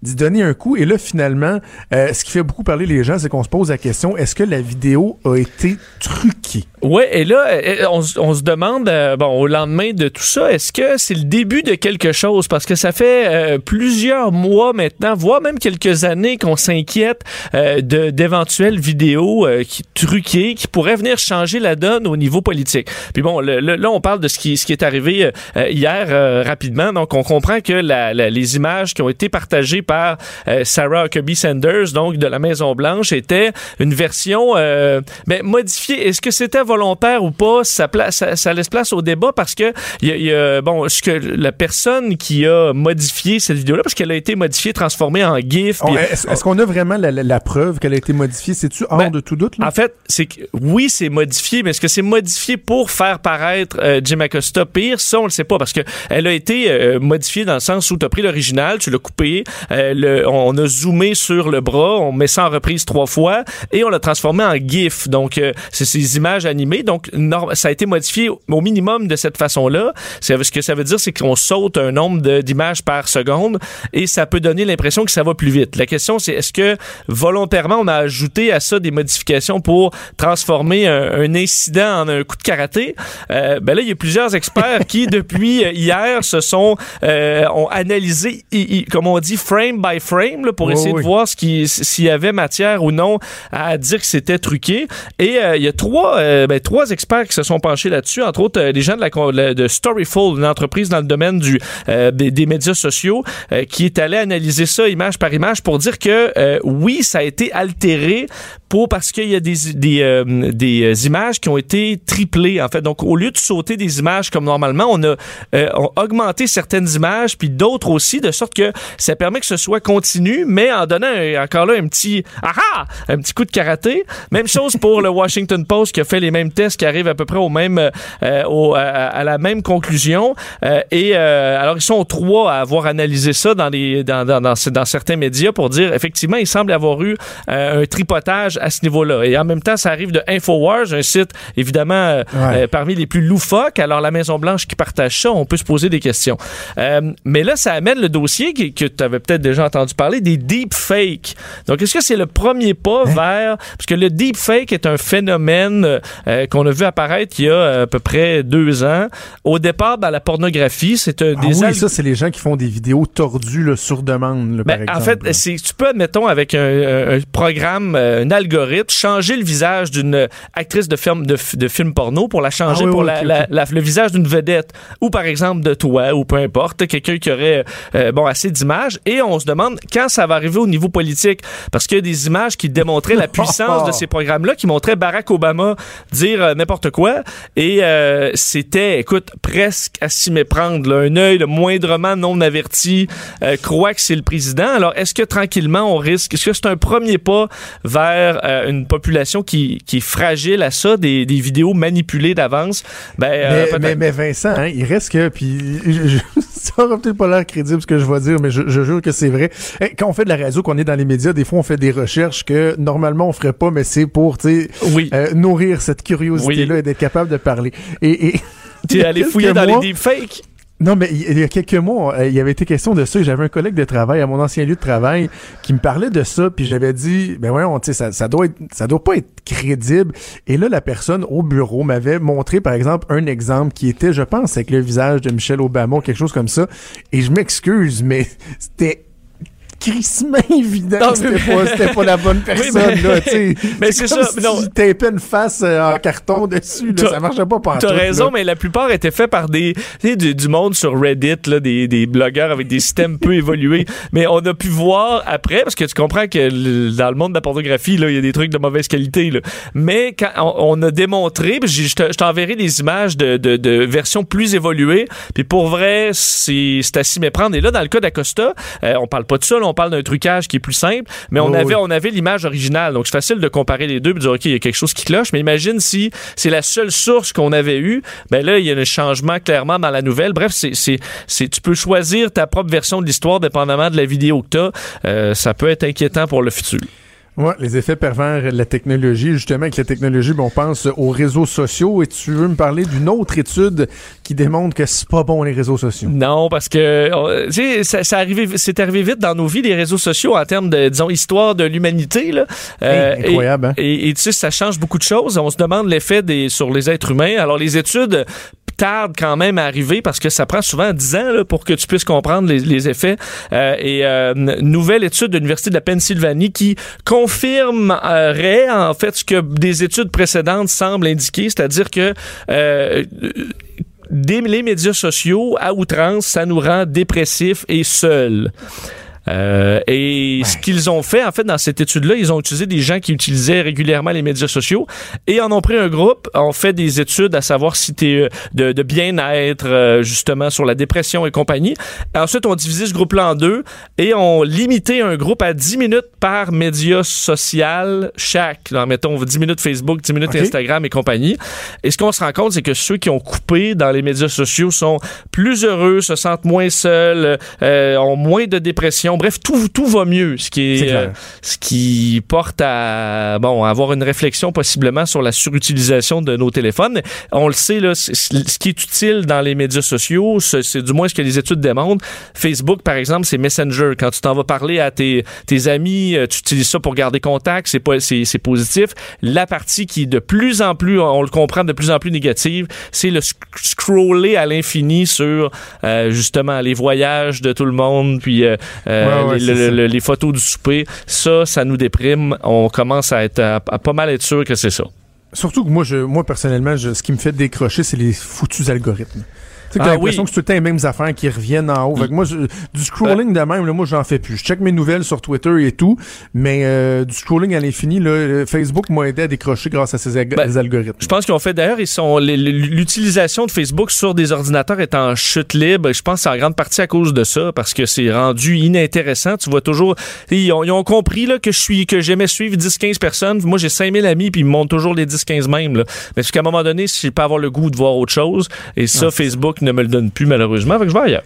d'y donner un coup. Et là, finalement, euh, ce qui fait beaucoup parler les gens, c'est qu'on se pose la question, est-ce que la vidéo a été truquée? Ouais, et là, euh, on, se demande, bon, au lendemain de tout ça, est-ce que c'est le début de quelque chose? Parce que ça fait plusieurs mois maintenant, voire même quelques années qu'on s'inquiète d'éventuelles vidéos qui truqué qui pourrait venir changer la donne au niveau politique. Puis bon, là, on parle de ce qui, ce qui est arrivé euh, euh, hier euh, rapidement. Donc, on comprend que la, les images qui ont été partagées par Sarah Huckabee Sanders, donc de la Maison Blanche, étaient une version ben, modifiée. Est-ce que c'était volontaire ou pas? Ça, ça, ça, laisse place au débat parce que il y, a, bon, ce que la personne qui a modifié cette vidéo-là, parce qu'elle a été modifiée, transformée en GIF. Est-ce qu'on a vraiment la, preuve qu'elle a été modifiée? C'est-tu hors ben, de tout doute là? En fait, c'est que oui, c'est modifié, mais est-ce que c'est modifié pour faire paraître euh, Jim Acosta pire? Ça, on le sait pas parce que elle a été euh, modifiée dans le sens où tu as pris l'original, tu l'as coupé, euh, on a zoomé sur le bras, on met ça en reprise trois fois et on l'a transformé en GIF. Donc, c'est ces images animées. Donc, ça a été modifié au minimum de cette façon-là. Ce que ça veut dire, c'est qu'on saute un nombre d'images par seconde et ça peut donner l'impression que ça va plus vite. La question, c'est est-ce que volontairement, on a ajouté à ça des modifications pour pour transformer un, un incident en un coup de karaté. Euh, ben là, il y a plusieurs experts qui, depuis hier, se sont euh, ont analysé, comme on dit, frame by frame, là, pour essayer oui. de voir ce qui- s'il y avait matière ou non à dire que c'était truqué. Et euh, il y a trois, euh, ben, trois experts qui se sont penchés là-dessus, entre autres euh, les gens de, la, de Storyful, une entreprise dans le domaine du, euh, des, des médias sociaux, euh, qui est allé analyser ça image par image pour dire que euh, oui, ça a été altéré pour parce qu'il y a des, des, euh, des euh, images qui ont été triplées en fait. Donc au lieu de sauter des images comme normalement, on a euh, augmenté certaines images puis d'autres aussi de sorte que ça permet que ce soit continu mais en donnant encore là un petit aha, un petit coup de karaté. Même chose pour le Washington Post qui a fait les mêmes tests qui arrivent à peu près au même euh, au- à, la même conclusion Euh, et euh, alors ils sont trois à avoir analysé ça dans les dans, dans, dans, dans certains médias pour dire effectivement il semble avoir eu un tripotage à ce niveau-là. Et en même temps ça arrive de Infowars un site évidemment euh, Ouais. euh, parmi les plus loufoques. Alors la Maison Blanche qui partage ça on peut se poser des questions. Euh, mais là ça amène le dossier qui- que tu avais peut-être déjà entendu parler des deepfakes. Donc est-ce que c'est le premier pas vers parce que le deepfake est un phénomène qu'on a vu apparaître il y a à peu près deux ans. Au départ dans la pornographie c'est un Ah des oui, alg- ça, c'est les gens qui font des vidéos tordues là, sur demande, là, ben, par exemple. en fait, c'est tu peux, mettons, avec un, un programme, un algorithme, changer le visage d'une actrice de film, de, film porno pour la changer Ah oui, pour oui, la- ok, la- ok. la- le visage d'une vedette ou par exemple de toi ou peu importe, quelqu'un qui aurait euh, bon assez d'images et on se demande quand ça va arriver au niveau politique parce qu'il y a des images qui démontraient la puissance de ces programmes-là, qui montraient Barack Obama dire euh, n'importe quoi et euh, c'était, écoute, presque à s'y méprendre. là. Un œil le moindrement non averti croit que c'est le président. Alors, est-ce que tranquillement on risque, est-ce que c'est un premier pas vers euh, une population qui, qui est fragile à ça, des, des vidéos manipulées d'avance? Ben, euh, mais, peut-être. mais, mais Vincent, hein, il reste que, puis je- je- ça aura peut-être pas l'air crédible ce que je vais dire, mais je, je jure que c'est vrai. Eh, Quand on fait de la radio, qu'on est dans les médias, des fois on fait des recherches que normalement on ferait pas, mais c'est pour, tu sais, oui. euh, nourrir cette curiosité-là Oui. et d'être capable de parler. Et, et T'es allé fouiller dans mois- les deepfakes? Non, mais il y a quelques mois, euh, il y avait été question de ça. J'avais un collègue de travail à mon ancien lieu de travail qui me parlait de ça, puis j'avais dit, ben voyons, tu sais, ça, ça doit être, ça doit pas être crédible. Et là, la personne au bureau m'avait montré, par exemple, un exemple qui était, je pense, avec le visage de Michelle Obama, quelque chose comme ça. Et je m'excuse, mais c'était crissement évident Non, que c'était mais- pas, c'était pas la bonne personne, mais- là, tu mais c'est comme ça, Si non. tu tapais une face euh, en carton dessus, là, ça marchait pas par T'as raison, mais la plupart étaient faits par des, tu sais, du, du monde sur Reddit, là, des, des blogueurs avec des systèmes peu évolués. Mais on a pu voir après, parce que tu comprends que le- dans le monde de la pornographie, là, il y a des trucs de mauvaise qualité. Là. Mais quand on, on a démontré, je je t'enverrai des images de, de, de versions plus évoluées. Puis pour vrai, c'est c'est à s'y méprendre. Et là, dans le cas d'Acosta, euh, on parle pas de ça, là, on parle d'un trucage qui est plus simple, mais on avait oui. on avait l'image originale. Donc c'est facile de comparer les deux et de dire OK, il y a quelque chose qui cloche, mais imagine si c'est la seule source qu'on avait eue, ben là il y a un changement clairement dans la nouvelle. Bref, c'est c'est c'est tu peux choisir ta propre version de l'histoire dépendamment de la vidéo que tu as. ça peut être inquiétant pour le futur. Ouais, les effets pervers de la technologie. Justement, avec la technologie, ben, on pense aux réseaux sociaux. Et tu veux me parler d'une autre étude qui démontre que c'est pas bon les réseaux sociaux? Non, parce que on- tu sais, ça, ça arrivé, c'est arrivé vite dans nos vies, les réseaux sociaux, en termes de, disons, histoire de l'humanité. Là. Euh, Hey, incroyable, hein? Et, et tu sais, ça change beaucoup de choses. On se demande l'effet des, sur les êtres humains. Alors, les études tardent quand même à arriver parce que ça prend souvent 10 ans là, pour que tu puisses comprendre les, les effets. Euh, et euh, nouvelle étude de l'Université de la Pennsylvanie qui confirmerait en fait ce que des études précédentes semblent indiquer, c'est-à-dire que euh, des, les médias sociaux à outrance, ça nous rend dépressifs et seuls. Euh, et ce qu'ils ont fait, en fait, dans cette étude-là, ils ont utilisé des gens qui utilisaient régulièrement les médias sociaux et en ont pris un groupe, ont fait des études à savoir si t'es euh, de, de bien-être, euh, justement, sur la dépression et compagnie. Ensuite, on divisé ce groupe-là en deux et on limité un groupe à 10 minutes par média social chaque. Là, mettons, 10 minutes Facebook, 10 minutes. Instagram et compagnie. Et ce qu'on se rend compte, c'est que ceux qui ont coupé dans les médias sociaux sont plus heureux, se sentent moins seuls, euh, ont moins de dépression, Bref, tout, tout va mieux, ce qui est, euh, ce qui porte à bon à avoir une réflexion possiblement sur la surutilisation de nos téléphones. On le sait là, ce qui est utile dans les médias sociaux, c'est du moins ce que les études démontrent. Facebook, par exemple, c'est Messenger. Quand tu t'en vas parler à tes, tes amis, euh, tu utilises ça pour garder contact, c'est pas c'est c'est positif. La partie qui de plus en plus, on le comprend de plus en plus négative, c'est le sc- scroller à l'infini sur euh, justement les voyages de tout le monde, puis euh, euh, Ouais, ouais, les, c'est le- ça. le- les photos du souper. Ça, ça nous déprime. On commence à être à, à pas mal être sûr que c'est ça. Surtout que moi, je, moi personnellement, je- ce qui me fait décrocher, c'est les foutus algorithmes. Tu t'as Ah l'impression oui. que c'est tout le temps les mêmes affaires qui reviennent en haut. Fait que moi, je- du scrolling de même, là, moi, j'en fais plus. Je check mes nouvelles sur Twitter et tout, mais euh, du scrolling à l'infini, là, euh, Facebook m'a aidé à décrocher grâce à ces ag- Ben, algorithmes. Je pense qu'ils ont fait d'ailleurs, ils sont l'utilisation de Facebook sur des ordinateurs est en chute libre. Je pense que c'est en grande partie à cause de ça, parce que c'est rendu inintéressant. Tu vois toujours, ils ont, ils ont compris là que je suis que j'aimais suivre 10-15 personnes. Moi, j'ai 5000 amis, puis ils me montrent toujours les 10-15 mêmes. Là. Mais c'est qu'à un moment donné, si je peux avoir le goût de voir autre chose, et ça, Ah, c'est Ne me le donne plus malheureusement. Fait que je vais.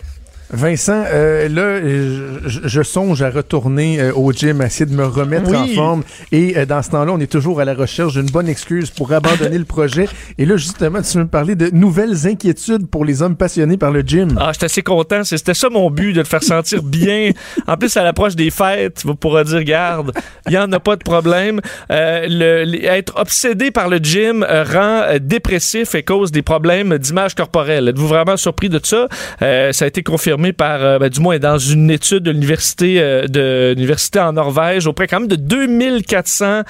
Vincent, euh, là, euh, je, je songe à retourner euh, au gym, à essayer de me remettre Oui. en forme. Et euh, dans ce temps-là, on est toujours à la recherche d'une bonne excuse pour abandonner le projet. Et là, justement, tu veux me parler de nouvelles inquiétudes pour les hommes passionnés par le gym. Ah, j'étais assez content. C'était ça mon but, de le faire sentir bien. En plus, à l'approche des fêtes, vas pouvoir dire, garde, il n'y en a pas de problème. Le, être obsédé par le gym rend dépressif et cause des problèmes d'image corporelle. Êtes-vous vraiment surpris de ça? Ça a été confirmé par, euh, ben, du moins dans une étude de l'université euh, de l'université en Norvège auprès quand même de 2400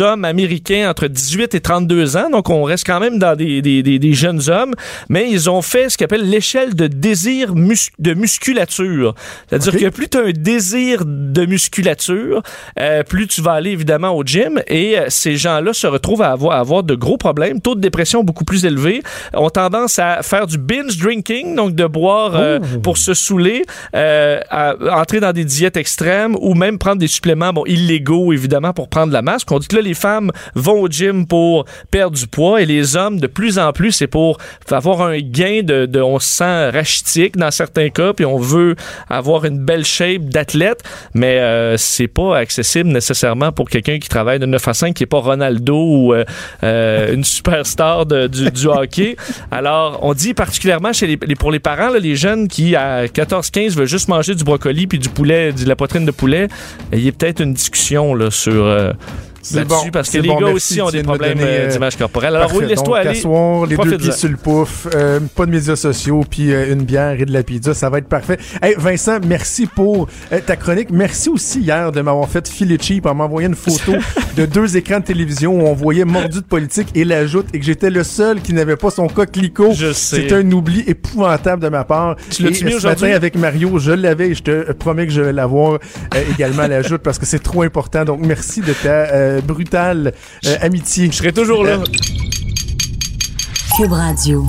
hommes américains entre 18 et 32 ans. Donc, on reste quand même dans des, des, des, des jeunes hommes. Mais ils ont fait ce qu'ils appellent l'échelle de désir mus- de musculature. C'est-à-dire Ok. que plus tu as un désir de musculature, euh, plus tu vas aller évidemment au gym. Et euh, ces gens-là se retrouvent à avoir, à avoir de gros problèmes. Taux de dépression beaucoup plus élevé. Ont tendance à faire du binge drinking, donc de boire euh, pour se saouler, euh, entrer dans des diètes extrêmes ou même prendre des suppléments bon, illégaux, évidemment, pour prendre la masse. On dit que là, les femmes vont au gym pour perdre du poids et les hommes, de plus en plus, c'est pour avoir un gain de, on se sent rachitique dans certains cas, puis on veut avoir une belle shape d'athlète, mais euh, c'est pas accessible nécessairement pour quelqu'un qui travaille de 9 à 5, qui est pas Ronaldo ou euh, une superstar de- du, hockey. Alors, on dit particulièrement chez les, pour les parents, là, les jeunes qui, 14-15, veulent juste manger du brocoli puis du poulet, de la poitrine de poulet, il y a peut-être une discussion sur... C'est là-dessus, bon, parce que c'est les bon, gars aussi ont des problèmes euh, euh, d'image corporelle. Alors oui, laisse-toi aller. t'asseoir, les deux pieds sur le pouf, euh, pas de médias sociaux, puis euh, une bière et de la pizza, ça va être parfait. Hey, Vincent, merci pour euh, ta chronique. Merci aussi hier de m'avoir fait filer cheap en m'envoyant une photo de deux écrans de télévision où on voyait mordu de politique et l'ajoute et que j'étais le seul qui n'avait pas son coquelicot. Je sais. C'était un oubli épouvantable de ma part. Tu Et, ce matin avec Mario, je l'avais et je te promets que je vais l'avoir également à l'ajoute parce que c'est trop important. Donc merci de ta euh, brutale euh, amitié. Je serai toujours là. Cube Radio.